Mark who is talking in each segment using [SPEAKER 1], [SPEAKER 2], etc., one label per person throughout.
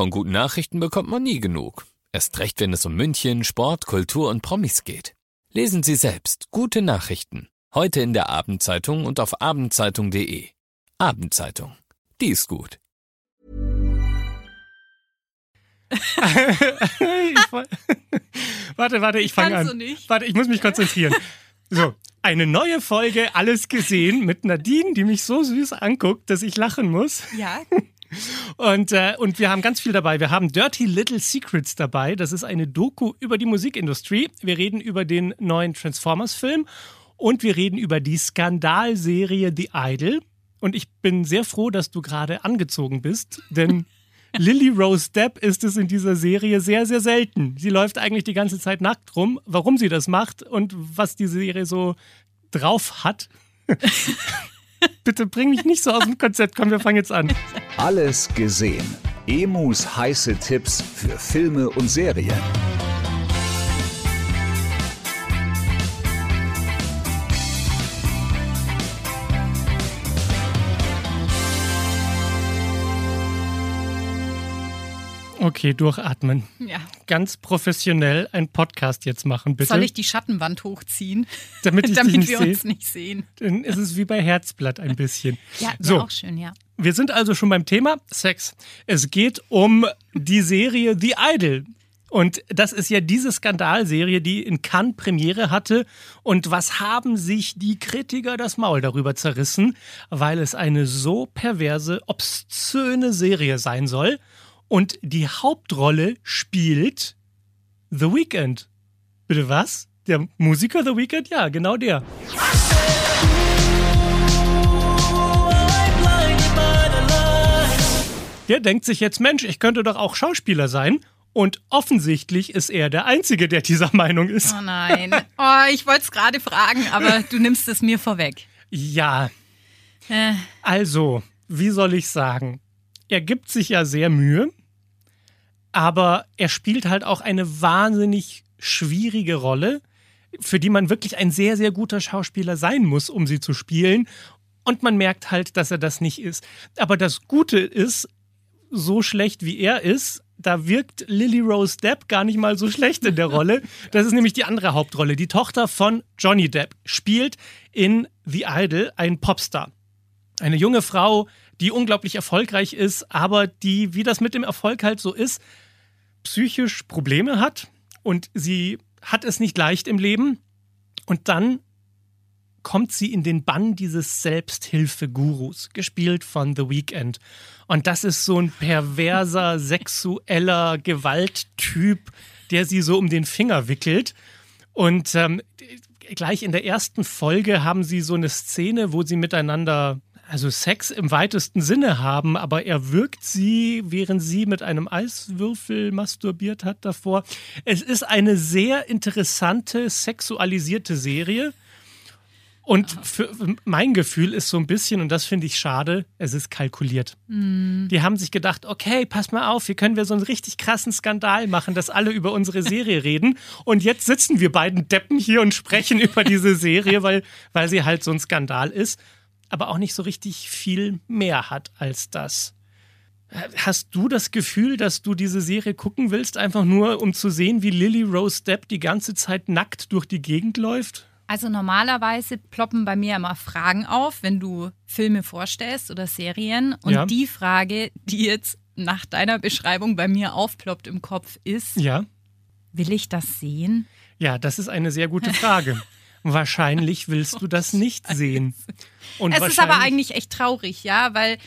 [SPEAKER 1] Von guten Nachrichten bekommt man nie genug. Erst recht, wenn es um München, Sport, Kultur und Promis geht. Lesen Sie selbst gute Nachrichten. Heute in der Abendzeitung und auf abendzeitung.de. Abendzeitung. Die ist gut.
[SPEAKER 2] warte, warte, ich fange an. Warte, ich muss mich konzentrieren. So, eine neue Folge Alles gesehen mit Nadine, die mich so süß anguckt, dass ich lachen muss.
[SPEAKER 3] Ja.
[SPEAKER 2] Und, äh, und wir haben ganz viel dabei. Wir haben Dirty Little Secrets dabei. Das ist eine Doku über die Musikindustrie. Wir reden über den neuen Transformers-Film und wir reden über die Skandalserie The Idol. Und ich bin sehr froh, dass du gerade angezogen bist, denn Lily Rose Depp ist es in dieser Serie sehr, sehr selten. Sie läuft eigentlich die ganze Zeit nackt rum. Warum sie das macht und was die Serie so drauf hat. Bitte bring mich nicht so aus dem Konzept. Komm, wir fangen jetzt an.
[SPEAKER 4] Alles gesehen. Emus heiße Tipps für Filme und Serien.
[SPEAKER 2] Okay, durchatmen.
[SPEAKER 3] Ja.
[SPEAKER 2] Ganz professionell einen Podcast jetzt machen, bitte.
[SPEAKER 3] Soll ich die Schattenwand hochziehen?
[SPEAKER 2] Damit, ich
[SPEAKER 3] Damit
[SPEAKER 2] nicht
[SPEAKER 3] wir uns nicht sehen.
[SPEAKER 2] Dann ist es wie bei Herzblatt ein bisschen.
[SPEAKER 3] Ja,
[SPEAKER 2] So.
[SPEAKER 3] auch schön, ja.
[SPEAKER 2] Wir sind also schon beim Thema Sex. Es geht um die Serie The Idol. Und das ist ja diese Skandalserie, die in Cannes Premiere hatte. Und was haben sich die Kritiker das Maul darüber zerrissen, weil es eine so perverse, obszöne Serie sein soll. Und die Hauptrolle spielt The Weeknd. Bitte was? Der Musiker The Weeknd? Ja, genau der. Der denkt sich jetzt, Mensch, ich könnte doch auch Schauspieler sein. Und offensichtlich ist er der Einzige, der dieser Meinung ist.
[SPEAKER 3] Oh nein. Oh, ich wollte es gerade fragen, aber du nimmst es mir vorweg.
[SPEAKER 2] Ja,
[SPEAKER 3] Äh,
[SPEAKER 2] also, wie soll ich sagen? Er gibt sich ja sehr Mühe, aber er spielt halt auch eine wahnsinnig schwierige Rolle, für die man wirklich ein sehr, sehr guter Schauspieler sein muss, um sie zu spielen. Und man merkt halt, dass er das nicht ist. Aber das Gute ist, so schlecht wie er ist, da wirkt Lily Rose Depp gar nicht mal so schlecht in der Rolle. Das ist nämlich die andere Hauptrolle. Die Tochter von Johnny Depp spielt in The Idol einen Popstar. Eine junge Frau, die unglaublich erfolgreich ist, aber die, wie das mit dem Erfolg halt so ist, psychisch Probleme hat und sie hat es nicht leicht im Leben. Und dann kommt sie in den Bann dieses Selbsthilfegurus, gespielt von The Weeknd. Und das ist so ein perverser, sexueller Gewalttyp, der sie so um den Finger wickelt. Und ähm, gleich in der ersten Folge haben sie so eine Szene, wo sie miteinander, also Sex im weitesten Sinne haben, aber er wirkt sie, während sie mit einem Eiswürfel masturbiert hat davor. Es ist eine sehr interessante, sexualisierte Serie. Und für mein Gefühl ist so ein bisschen, und das finde ich schade, es ist kalkuliert. Die haben sich gedacht, okay, pass mal auf, hier können wir so einen richtig krassen Skandal machen, dass alle über unsere Serie reden. Und jetzt sitzen wir beiden Deppen hier und sprechen über diese Serie, weil, weil sie halt so ein Skandal ist, aber auch nicht so richtig viel mehr hat als das. Hast du das Gefühl, dass du diese Serie gucken willst, einfach nur um zu sehen, wie Lily Rose Depp die ganze Zeit nackt durch die Gegend läuft?
[SPEAKER 3] Also normalerweise ploppen bei mir immer Fragen auf, wenn du Filme vorstellst oder Serien. Und
[SPEAKER 2] Ja.
[SPEAKER 3] die Frage, die jetzt nach deiner Beschreibung bei mir aufploppt im Kopf, ist,
[SPEAKER 2] Ja.
[SPEAKER 3] will ich das sehen?
[SPEAKER 2] Ja, das ist eine sehr gute Frage. Wahrscheinlich willst du das nicht sehen. Und
[SPEAKER 3] Es ist aber eigentlich echt traurig, ja, weil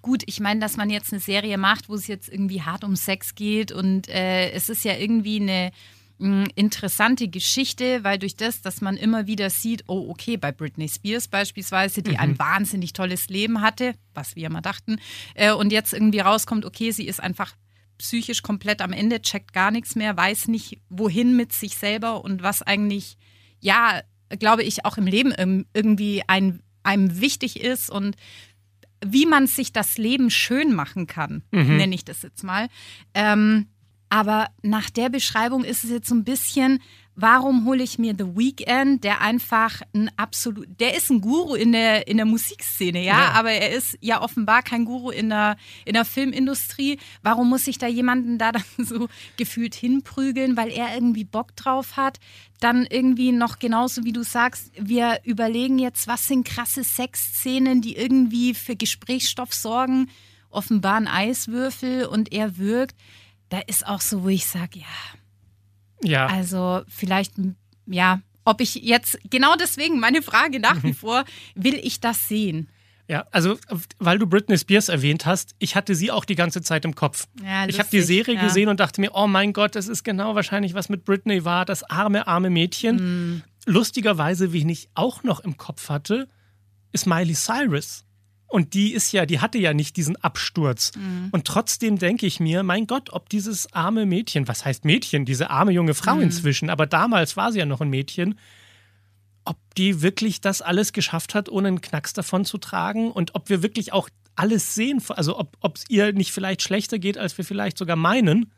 [SPEAKER 3] gut, ich meine, dass man jetzt eine Serie macht, wo es jetzt irgendwie hart um Sex geht und äh, es ist ja irgendwie eine mh, interessante Geschichte, weil durch das, dass man immer wieder sieht, oh okay, bei Britney Spears beispielsweise, die ein wahnsinnig tolles Leben hatte, was wir immer dachten, äh, und jetzt irgendwie rauskommt, okay, sie ist einfach psychisch komplett am Ende, checkt gar nichts mehr, weiß nicht, wohin mit sich selber und was eigentlich, ja, glaube ich, auch im Leben irgendwie ein, einem wichtig ist und wie man sich das Leben schön machen kann, nenne ich das jetzt mal. Ähm, aber nach der Beschreibung ist es jetzt so ein bisschen, warum hole ich mir The Weeknd, der einfach ein absolut, der ist ein Guru in der, in der Musikszene, ja? ja, aber er ist ja offenbar kein Guru in der, in der Filmindustrie. Warum muss ich da jemanden da dann so gefühlt hinprügeln, weil er irgendwie Bock drauf hat? Dann irgendwie noch genauso wie du sagst, wir überlegen jetzt, was sind krasse Sexszenen, die irgendwie für Gesprächsstoff sorgen, offenbar ein Eiswürfel und er wirkt. Da ist auch so, wo ich sage, ja,
[SPEAKER 2] ja.
[SPEAKER 3] Also vielleicht, ja, ob ich jetzt, genau deswegen meine Frage nach wie vor, will ich das sehen?
[SPEAKER 2] Ja, also weil du Britney Spears erwähnt hast, ich hatte sie auch die ganze Zeit im Kopf. Ja, ich habe die Serie ja. gesehen und dachte mir, oh mein Gott, das ist genau wahrscheinlich, was mit Britney war, das arme, arme Mädchen. Mhm. Lustigerweise, wie ich auch noch im Kopf hatte, ist Miley Cyrus. Und die ist ja, die hatte ja nicht diesen Absturz. Mhm. Und trotzdem denke ich mir, mein Gott, ob dieses arme Mädchen, was heißt Mädchen, diese arme junge Frau mhm. inzwischen, aber damals war sie ja noch ein Mädchen, ob die wirklich das alles geschafft hat, ohne einen Knacks davon zu tragen und ob wir wirklich auch alles sehen, also ob es ihr nicht vielleicht schlechter geht, als wir vielleicht sogar meinen.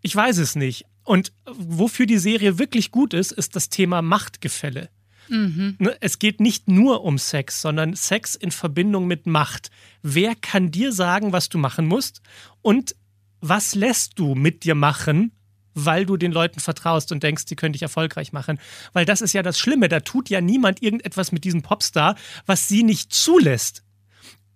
[SPEAKER 2] Ich weiß es nicht. Und wofür die Serie wirklich gut ist, ist das Thema Machtgefälle. Mhm. Es geht nicht nur um Sex, sondern Sex in Verbindung mit Macht. Wer kann dir sagen, was du machen musst? Und was lässt du mit dir machen, weil du den Leuten vertraust und denkst, sie können dich erfolgreich machen. Weil das ist ja das Schlimme, da tut ja niemand irgendetwas mit diesem Popstar, was sie nicht zulässt.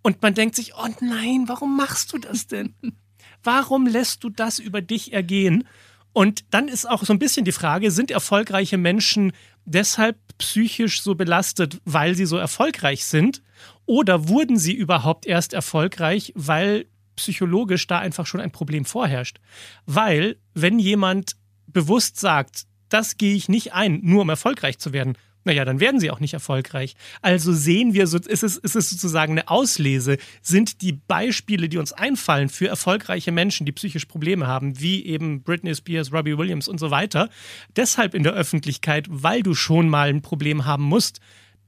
[SPEAKER 2] Und man denkt sich, oh nein, warum machst du das denn? Warum lässt du das über dich ergehen? Und dann ist auch so ein bisschen die Frage, sind erfolgreiche Menschen deshalb psychisch so belastet, weil sie so erfolgreich sind? Oder wurden sie überhaupt erst erfolgreich, weil psychologisch da einfach schon ein Problem vorherrscht? Weil, wenn jemand bewusst sagt, das gehe ich nicht ein, nur um erfolgreich zu werden, naja, dann werden sie auch nicht erfolgreich. Also sehen wir, so, ist, es, ist es sozusagen eine Auslese, sind die Beispiele, die uns einfallen für erfolgreiche Menschen, die psychisch Probleme haben, wie eben Britney Spears, Robbie Williams und so weiter, deshalb in der Öffentlichkeit, weil du schon mal ein Problem haben musst,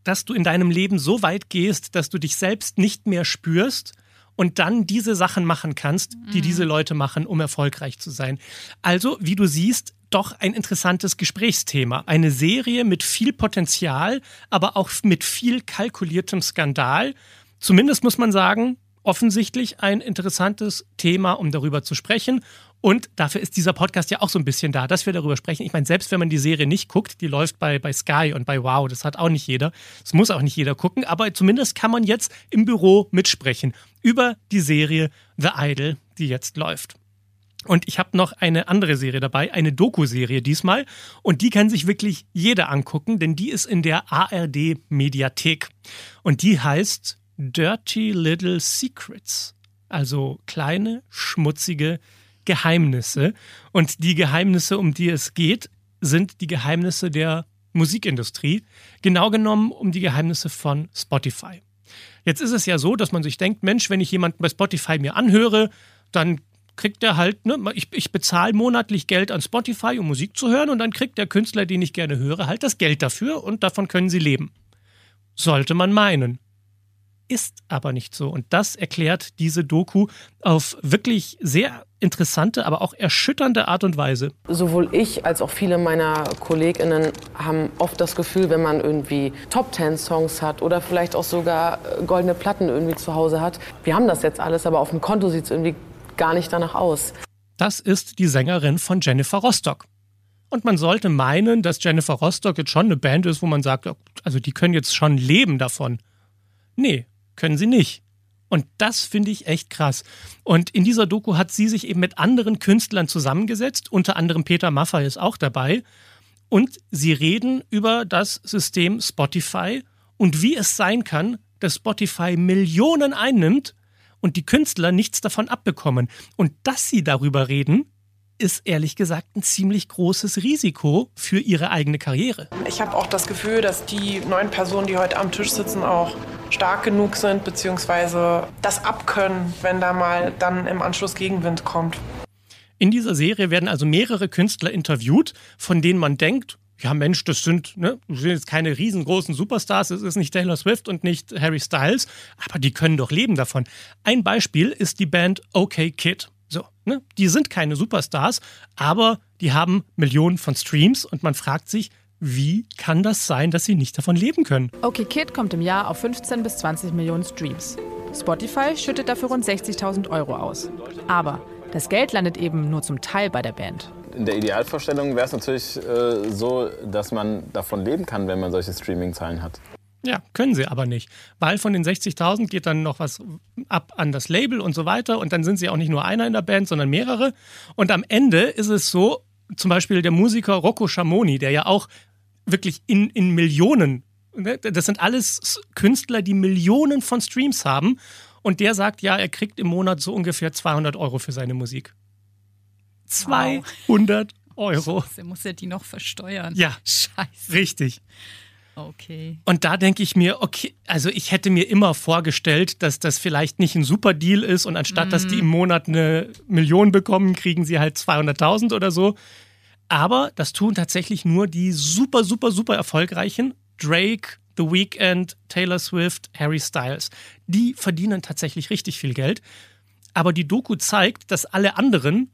[SPEAKER 2] dass du in deinem Leben so weit gehst, dass du dich selbst nicht mehr spürst und dann diese Sachen machen kannst, die mhm. diese Leute machen, um erfolgreich zu sein. Also, wie du siehst, doch ein interessantes Gesprächsthema. Eine Serie mit viel Potenzial, aber auch mit viel kalkuliertem Skandal. Zumindest muss man sagen, offensichtlich ein interessantes Thema, um darüber zu sprechen. Und dafür ist dieser Podcast ja auch so ein bisschen da, dass wir darüber sprechen. Ich meine, selbst wenn man die Serie nicht guckt, die läuft bei, bei Sky und bei Wow, das hat auch nicht jeder. Das muss auch nicht jeder gucken, aber zumindest kann man jetzt im Büro mitsprechen über die Serie The Idol, die jetzt läuft. Und ich habe noch eine andere Serie dabei, eine Doku-Serie diesmal. Und die kann sich wirklich jeder angucken, denn die ist in der ARD-Mediathek. Und die heißt Dirty Little Secrets. Also kleine, schmutzige Geheimnisse. Und die Geheimnisse, um die es geht, sind die Geheimnisse der Musikindustrie. Genau genommen um die Geheimnisse von Spotify. Jetzt ist es ja so, dass man sich denkt, Mensch, wenn ich jemanden bei Spotify mir anhöre, dann kriegt er halt, ne, ich, ich bezahle monatlich Geld an Spotify, um Musik zu hören, und dann kriegt der Künstler, den ich gerne höre, halt das Geld dafür und davon können sie leben. Sollte man meinen. Ist aber nicht so. Und das erklärt diese Doku auf wirklich sehr interessante, aber auch erschütternde Art und Weise.
[SPEAKER 5] Sowohl ich als auch viele meiner KollegInnen haben oft das Gefühl, wenn man irgendwie Top Ten Songs hat oder vielleicht auch sogar goldene Platten irgendwie zu Hause hat. Wir haben das jetzt alles, aber auf dem Konto sieht es irgendwie gar nicht danach aus.
[SPEAKER 2] Das ist die Sängerin von Jennifer Rostock. Und man sollte meinen, dass Jennifer Rostock jetzt schon eine Band ist, wo man sagt, also die können jetzt schon leben davon. Nee, können sie nicht. Und das finde ich echt krass. Und in dieser Doku hat sie sich eben mit anderen Künstlern zusammengesetzt, unter anderem Peter Maffay ist auch dabei. Und sie reden über das System Spotify und wie es sein kann, dass Spotify Millionen einnimmt und die Künstler nichts davon abbekommen. Und dass sie darüber reden, ist ehrlich gesagt ein ziemlich großes Risiko für ihre eigene Karriere.
[SPEAKER 6] Ich habe auch das Gefühl, dass die neun Personen, die heute am Tisch sitzen, auch stark genug sind, beziehungsweise das abkönnen, wenn da mal dann im Anschluss Gegenwind kommt.
[SPEAKER 2] In dieser Serie werden also mehrere Künstler interviewt, von denen man denkt, ja Mensch, das sind, ne, das sind jetzt keine riesengroßen Superstars, es ist nicht Taylor Swift und nicht Harry Styles, aber die können doch leben davon. Ein Beispiel ist die Band OK Kid. So, ne? Die sind keine Superstars, aber die haben Millionen von Streams und man fragt sich, wie kann das sein, dass sie nicht davon leben können?
[SPEAKER 7] Okay Kid kommt im Jahr auf 15 bis 20 Millionen Streams. Spotify schüttet dafür rund 60.000 Euro aus. Aber das Geld landet eben nur zum Teil bei der Band.
[SPEAKER 8] In der Idealvorstellung wäre es natürlich äh, so, dass man davon leben kann, wenn man solche Streaming-Zahlen hat.
[SPEAKER 2] Ja, können sie aber nicht. Weil von den 60.000 geht dann noch was ab an das Label und so weiter. Und dann sind sie auch nicht nur einer in der Band, sondern mehrere. Und am Ende ist es so, zum Beispiel der Musiker Rocco Schamoni, der ja auch wirklich in, in Millionen, ne, das sind alles Künstler, die Millionen von Streams haben. Und der sagt, ja, er kriegt im Monat so ungefähr 200 Euro für seine Musik. 200 Euro.
[SPEAKER 3] Scheiße, muss er die noch versteuern?
[SPEAKER 2] Ja.
[SPEAKER 3] Scheiße.
[SPEAKER 2] Richtig.
[SPEAKER 3] Okay.
[SPEAKER 2] Und da denke ich mir, okay, also ich hätte mir immer vorgestellt, dass das vielleicht nicht ein super Deal ist und anstatt, dass die im Monat eine Million bekommen, kriegen sie halt 200.000 oder so. Aber das tun tatsächlich nur die super, super, super erfolgreichen Drake, The Weeknd, Taylor Swift, Harry Styles. Die verdienen tatsächlich richtig viel Geld. Aber die Doku zeigt, dass alle anderen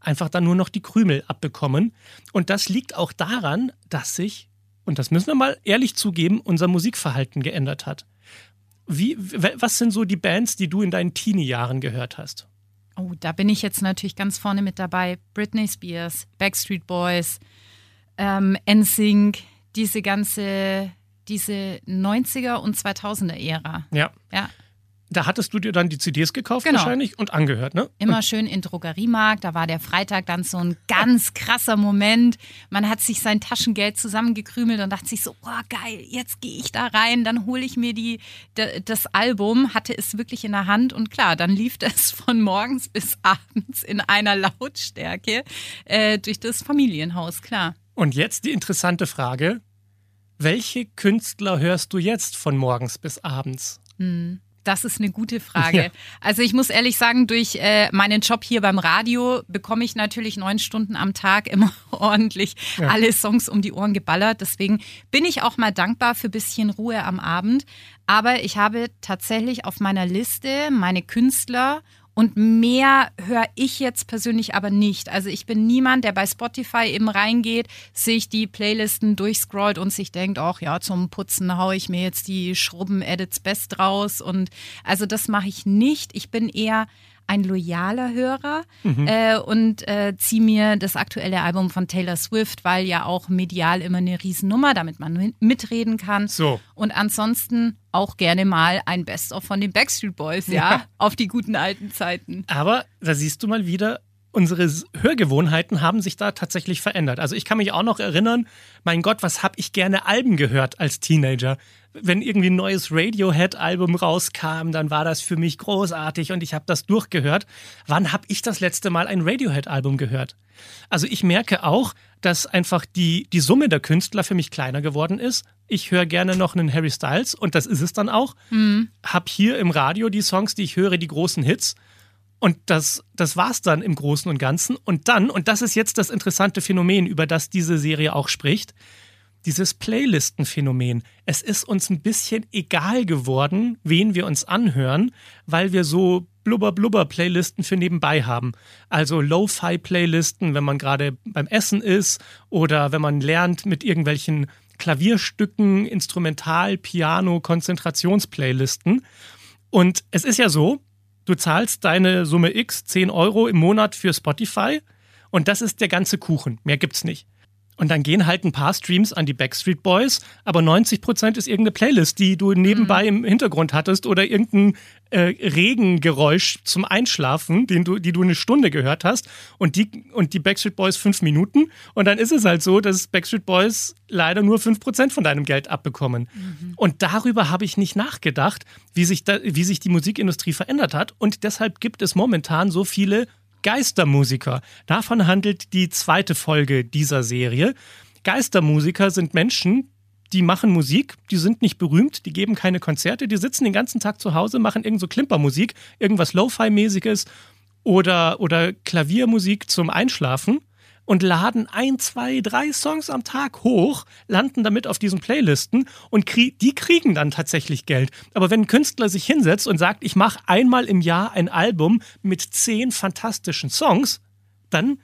[SPEAKER 2] einfach dann nur noch die Krümel abbekommen. Und das liegt auch daran, dass sich, und das müssen wir mal ehrlich zugeben, unser Musikverhalten geändert hat. Wie, was sind so die Bands, die du in deinen Teenie-Jahren gehört hast?
[SPEAKER 3] Oh, da bin ich jetzt natürlich ganz vorne mit dabei. Britney Spears, Backstreet Boys, ähm, NSYNC, diese ganze, diese 90er und 2000er Ära.
[SPEAKER 2] Ja.
[SPEAKER 3] Ja,
[SPEAKER 2] Da hattest du dir dann die CDs gekauft
[SPEAKER 3] Genau.
[SPEAKER 2] wahrscheinlich und angehört, ne?
[SPEAKER 3] immer schön in Drogeriemarkt. Da war der Freitag dann so ein ganz krasser Moment. Man hat sich sein Taschengeld zusammengekrümelt und dachte sich so, oh geil, jetzt gehe ich da rein, dann hole ich mir die, das Album, hatte es wirklich in der Hand und klar, dann lief das von morgens bis abends in einer Lautstärke äh, durch das Familienhaus, klar.
[SPEAKER 2] Und jetzt die interessante Frage: Welche Künstler hörst du jetzt von morgens bis abends?
[SPEAKER 3] Das ist eine gute Frage.
[SPEAKER 2] Ja.
[SPEAKER 3] Also ich muss ehrlich sagen, durch äh, meinen Job hier beim Radio bekomme ich natürlich neun Stunden am Tag immer ordentlich alle Songs um die Ohren geballert. Deswegen bin ich auch mal dankbar für ein bisschen Ruhe am Abend. Aber ich habe tatsächlich auf meiner Liste meine Künstler und mehr höre ich jetzt persönlich aber nicht. Also ich bin niemand, der bei Spotify eben reingeht, sich die Playlisten durchscrollt und sich denkt, ach ja, zum Putzen haue ich mir jetzt die Schrubben-Edits Best raus. Und also das mache ich nicht. Ich bin eher ein loyaler Hörer äh, und äh, ziehe mir das aktuelle Album von Taylor Swift, weil ja auch medial immer eine Riesennummer, damit man mi- mitreden kann.
[SPEAKER 2] So.
[SPEAKER 3] Und ansonsten auch gerne mal ein Best-of von den Backstreet Boys, ja,
[SPEAKER 2] Ja.
[SPEAKER 3] auf die guten alten Zeiten.
[SPEAKER 2] Aber da siehst du mal wieder, unsere Hörgewohnheiten haben sich da tatsächlich verändert. Also ich kann mich auch noch erinnern, mein Gott, was habe ich gerne Alben gehört als Teenager. Wenn irgendwie ein neues Radiohead-Album rauskam, dann war das für mich großartig und ich habe das durchgehört. Wann habe ich das letzte Mal ein Radiohead-Album gehört? Also ich merke auch, dass einfach die, die Summe der Künstler für mich kleiner geworden ist. Ich höre gerne noch einen Harry Styles und das ist es dann auch. Hab hier im Radio die Songs, die ich höre, die großen Hits. Und das, das war's dann im Großen und Ganzen. Und dann, und das ist jetzt das interessante Phänomen, über das diese Serie auch spricht, dieses Playlisten-Phänomen. Es ist uns ein bisschen egal geworden, wen wir uns anhören, weil wir so Blubber-Blubber-Playlisten für nebenbei haben. Also Lo-Fi-Playlisten, wenn man gerade beim Essen ist oder wenn man lernt mit irgendwelchen Klavierstücken, Instrumental, Piano, Konzentrationsplaylisten. Und es ist ja so, du zahlst deine Summe X, 10 Euro im Monat für Spotify und das ist der ganze Kuchen. Mehr gibt's nicht. Und dann gehen halt ein paar Streams an die Backstreet Boys, aber 90% ist irgendeine Playlist, die du nebenbei im Hintergrund hattest oder irgendein äh, Regengeräusch zum Einschlafen, den du, die du eine Stunde gehört hast und die, und die Backstreet Boys fünf Minuten. Und dann ist es halt so, dass Backstreet Boys leider nur 5% von deinem Geld abbekommen. Und darüber habe ich nicht nachgedacht, wie sich, da, wie sich die Musikindustrie verändert hat. Und deshalb gibt es momentan so viele Geistermusiker. Davon handelt die zweite Folge dieser Serie. Geistermusiker sind Menschen, die machen Musik, die sind nicht berühmt, die geben keine Konzerte, die sitzen den ganzen Tag zu Hause, machen irgend so Klimpermusik, irgendwas Lo-Fi-mäßiges oder, oder Klaviermusik zum Einschlafen. Und laden ein, zwei, drei Songs am Tag hoch, landen damit auf diesen Playlisten und krie die kriegen dann tatsächlich Geld. Aber wenn ein Künstler sich hinsetzt und sagt, ich mache einmal im Jahr ein Album mit zehn fantastischen Songs, dann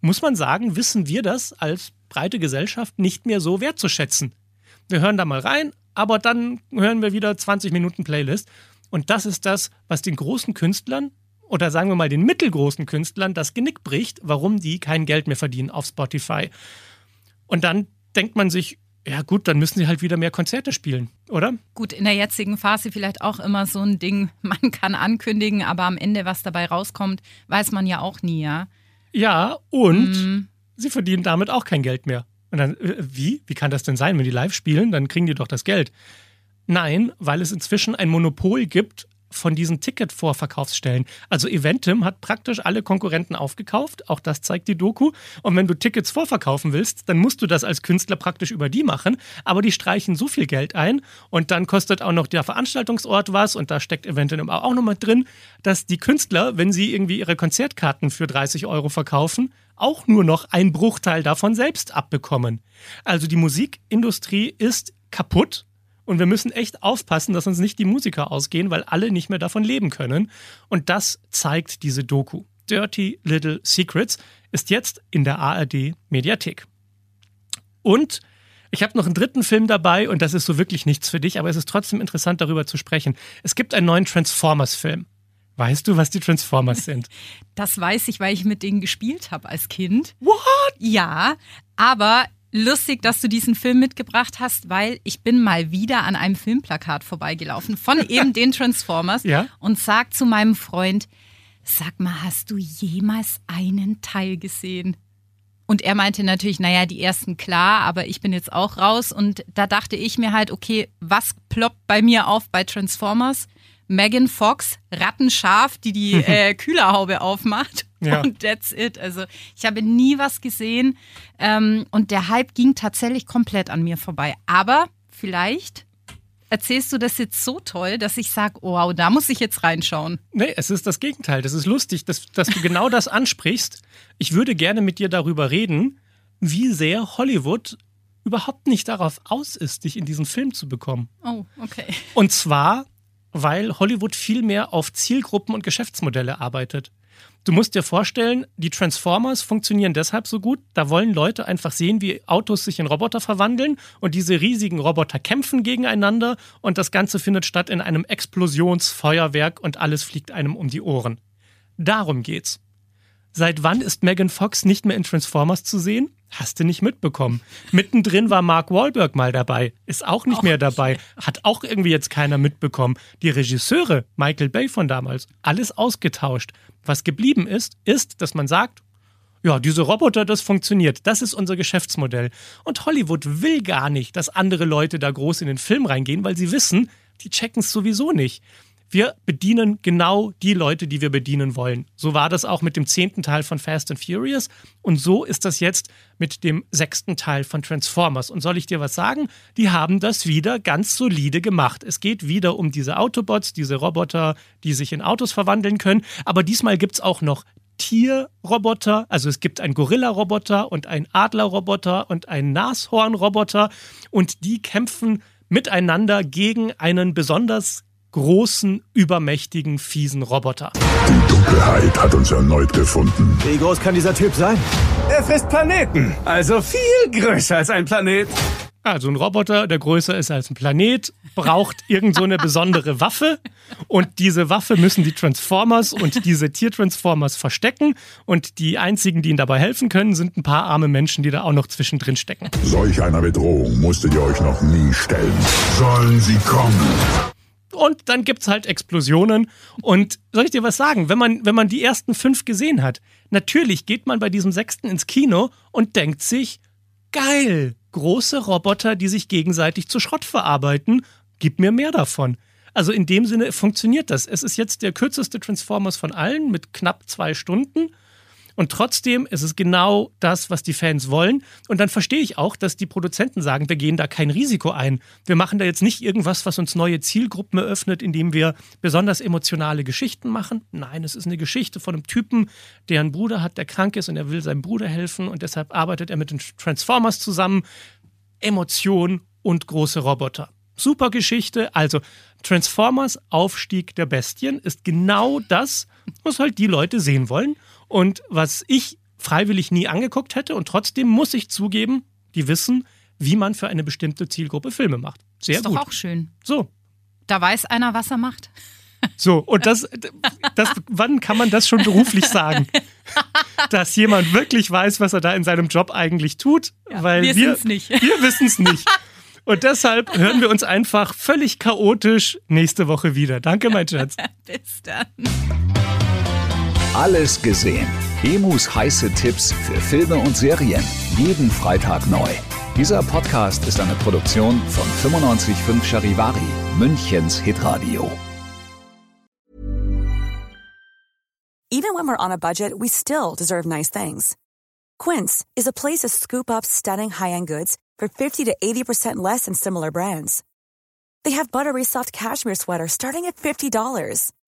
[SPEAKER 2] muss man sagen, wissen wir das als breite Gesellschaft nicht mehr so wertzuschätzen. Wir hören da mal rein, aber dann hören wir wieder 20 Minuten Playlist. Und das ist das, was den großen Künstlern oder sagen wir mal den mittelgroßen Künstlern das Genick bricht, warum die kein Geld mehr verdienen auf Spotify. Und dann denkt man sich, ja gut, dann müssen sie halt wieder mehr Konzerte spielen, oder?
[SPEAKER 3] Gut, in der jetzigen Phase vielleicht auch immer so ein Ding, man kann ankündigen, aber am Ende, was dabei rauskommt, weiß man ja auch nie, ja.
[SPEAKER 2] Ja, und mm. sie verdienen damit auch kein Geld mehr. Und dann, äh, wie? Wie kann das denn sein? Wenn die live spielen, dann kriegen die doch das Geld. Nein, weil es inzwischen ein Monopol gibt von diesen Ticket-Vorverkaufsstellen. Also Eventim hat praktisch alle Konkurrenten aufgekauft, auch das zeigt die Doku. Und wenn du Tickets vorverkaufen willst, dann musst du das als Künstler praktisch über die machen. Aber die streichen so viel Geld ein und dann kostet auch noch der Veranstaltungsort was und da steckt Eventim auch noch mal drin, dass die Künstler, wenn sie irgendwie ihre Konzertkarten für 30 Euro verkaufen, auch nur noch einen Bruchteil davon selbst abbekommen. Also die Musikindustrie ist kaputt und wir müssen echt aufpassen, dass uns nicht die Musiker ausgehen, weil alle nicht mehr davon leben können. Und das zeigt diese Doku. Dirty Little Secrets ist jetzt in der ARD Mediathek. Und ich habe noch einen dritten Film dabei und das ist so wirklich nichts für dich, aber es ist trotzdem interessant darüber zu sprechen. Es gibt einen neuen Transformers-Film. Weißt du, was die Transformers sind?
[SPEAKER 3] Das weiß ich, weil ich mit denen gespielt habe als Kind.
[SPEAKER 2] What?
[SPEAKER 3] Ja, aber lustig, dass du diesen Film mitgebracht hast, weil ich bin mal wieder an einem Filmplakat vorbeigelaufen von eben den Transformers
[SPEAKER 2] ja?
[SPEAKER 3] und sag zu meinem Freund, sag mal, hast du jemals einen Teil gesehen? Und er meinte natürlich, naja, die ersten klar, aber ich bin jetzt auch raus. Und da dachte ich mir halt, okay, was ploppt bei mir auf bei Transformers? Megan Fox, rattenscharf, die die äh, Kühlerhaube aufmacht. Ja. Und that's it. Also ich habe nie was gesehen ähm, und der Hype ging tatsächlich komplett an mir vorbei. Aber vielleicht erzählst du das jetzt so toll, dass ich sage, wow, da muss ich jetzt reinschauen.
[SPEAKER 2] Nee, es ist das Gegenteil. Das ist lustig, dass, dass du genau das ansprichst. Ich würde gerne mit dir darüber reden, wie sehr Hollywood überhaupt nicht darauf aus ist, dich in diesen Film zu bekommen.
[SPEAKER 3] Oh, okay.
[SPEAKER 2] Und zwar weil Hollywood viel mehr auf Zielgruppen und Geschäftsmodelle arbeitet. Du musst dir vorstellen, die Transformers funktionieren deshalb so gut. Da wollen Leute einfach sehen, wie Autos sich in Roboter verwandeln und diese riesigen Roboter kämpfen gegeneinander und das Ganze findet statt in einem Explosionsfeuerwerk und alles fliegt einem um die Ohren. Darum geht's. Seit wann ist Megan Fox nicht mehr in Transformers zu sehen? Hast du nicht mitbekommen. Mittendrin war Mark Wahlberg mal dabei, ist auch nicht auch mehr dabei, hat auch irgendwie jetzt keiner mitbekommen. Die Regisseure, Michael Bay von damals, alles ausgetauscht. Was geblieben ist, ist, dass man sagt, ja, diese Roboter, das funktioniert. Das ist unser Geschäftsmodell. Und Hollywood will gar nicht, dass andere Leute da groß in den Film reingehen, weil sie wissen, die checken es sowieso nicht wir bedienen genau die Leute, die wir bedienen wollen. So war das auch mit dem zehnten Teil von Fast and Furious und so ist das jetzt mit dem sechsten Teil von Transformers. Und soll ich dir was sagen? Die haben das wieder ganz solide gemacht. Es geht wieder um diese Autobots, diese Roboter, die sich in Autos verwandeln können, aber diesmal gibt es auch noch Tierroboter, also es gibt einen Gorilla-Roboter und einen Adler-Roboter und einen Nashorn-Roboter und die kämpfen miteinander gegen einen besonders großen, übermächtigen, fiesen Roboter.
[SPEAKER 9] Die Dunkelheit hat uns erneut gefunden.
[SPEAKER 10] Wie groß kann dieser Typ sein? Er frisst Planeten. Also viel größer als ein Planet.
[SPEAKER 2] Also ein Roboter, der größer ist als ein Planet, braucht irgend so eine besondere Waffe und diese Waffe müssen die Transformers und diese Tiertransformers verstecken und die einzigen, die ihnen dabei helfen können, sind ein paar arme Menschen, die da auch noch zwischendrin stecken.
[SPEAKER 9] Solch einer Bedrohung musstet ihr euch noch nie stellen. Sollen sie kommen?
[SPEAKER 2] Und dann gibt es halt Explosionen. Und soll ich dir was sagen? Wenn man, wenn man die ersten fünf gesehen hat, natürlich geht man bei diesem sechsten ins Kino und denkt sich, geil, große Roboter, die sich gegenseitig zu Schrott verarbeiten, gib mir mehr davon. Also in dem Sinne funktioniert das. Es ist jetzt der kürzeste Transformers von allen mit knapp zwei Stunden. Und trotzdem ist es genau das, was die Fans wollen. Und dann verstehe ich auch, dass die Produzenten sagen, wir gehen da kein Risiko ein. Wir machen da jetzt nicht irgendwas, was uns neue Zielgruppen eröffnet, indem wir besonders emotionale Geschichten machen. Nein, es ist eine Geschichte von einem Typen, der einen Bruder hat, der krank ist und er will seinem Bruder helfen und deshalb arbeitet er mit den Transformers zusammen. Emotion und große Roboter. Super Geschichte. Also Transformers Aufstieg der Bestien ist genau das, was halt die Leute sehen wollen und was ich freiwillig nie angeguckt hätte. Und trotzdem muss ich zugeben, die wissen, wie man für eine bestimmte Zielgruppe Filme macht. Sehr
[SPEAKER 3] ist
[SPEAKER 2] gut.
[SPEAKER 3] doch auch schön.
[SPEAKER 2] So.
[SPEAKER 3] Da weiß einer, was er macht.
[SPEAKER 2] So, und das, das, wann kann man das schon beruflich sagen? Dass jemand wirklich weiß, was er da in seinem Job eigentlich tut?
[SPEAKER 3] Ja,
[SPEAKER 2] weil
[SPEAKER 3] wir
[SPEAKER 2] wir
[SPEAKER 3] nicht.
[SPEAKER 2] Wir wissen es nicht. Und deshalb hören wir uns einfach völlig chaotisch nächste Woche wieder. Danke, mein Schatz.
[SPEAKER 3] Bis dann.
[SPEAKER 4] Alles gesehen. Emus heiße Tipps für Filme und Serien. Jeden Freitag neu. Dieser Podcast ist eine Produktion von 955 Charivari, Münchens Hitradio.
[SPEAKER 11] Even when we're on a budget, we still deserve nice things. Quince is a place to scoop up stunning high-end goods for 50 to 80% less than similar brands. They have buttery soft cashmere sweaters starting at $50,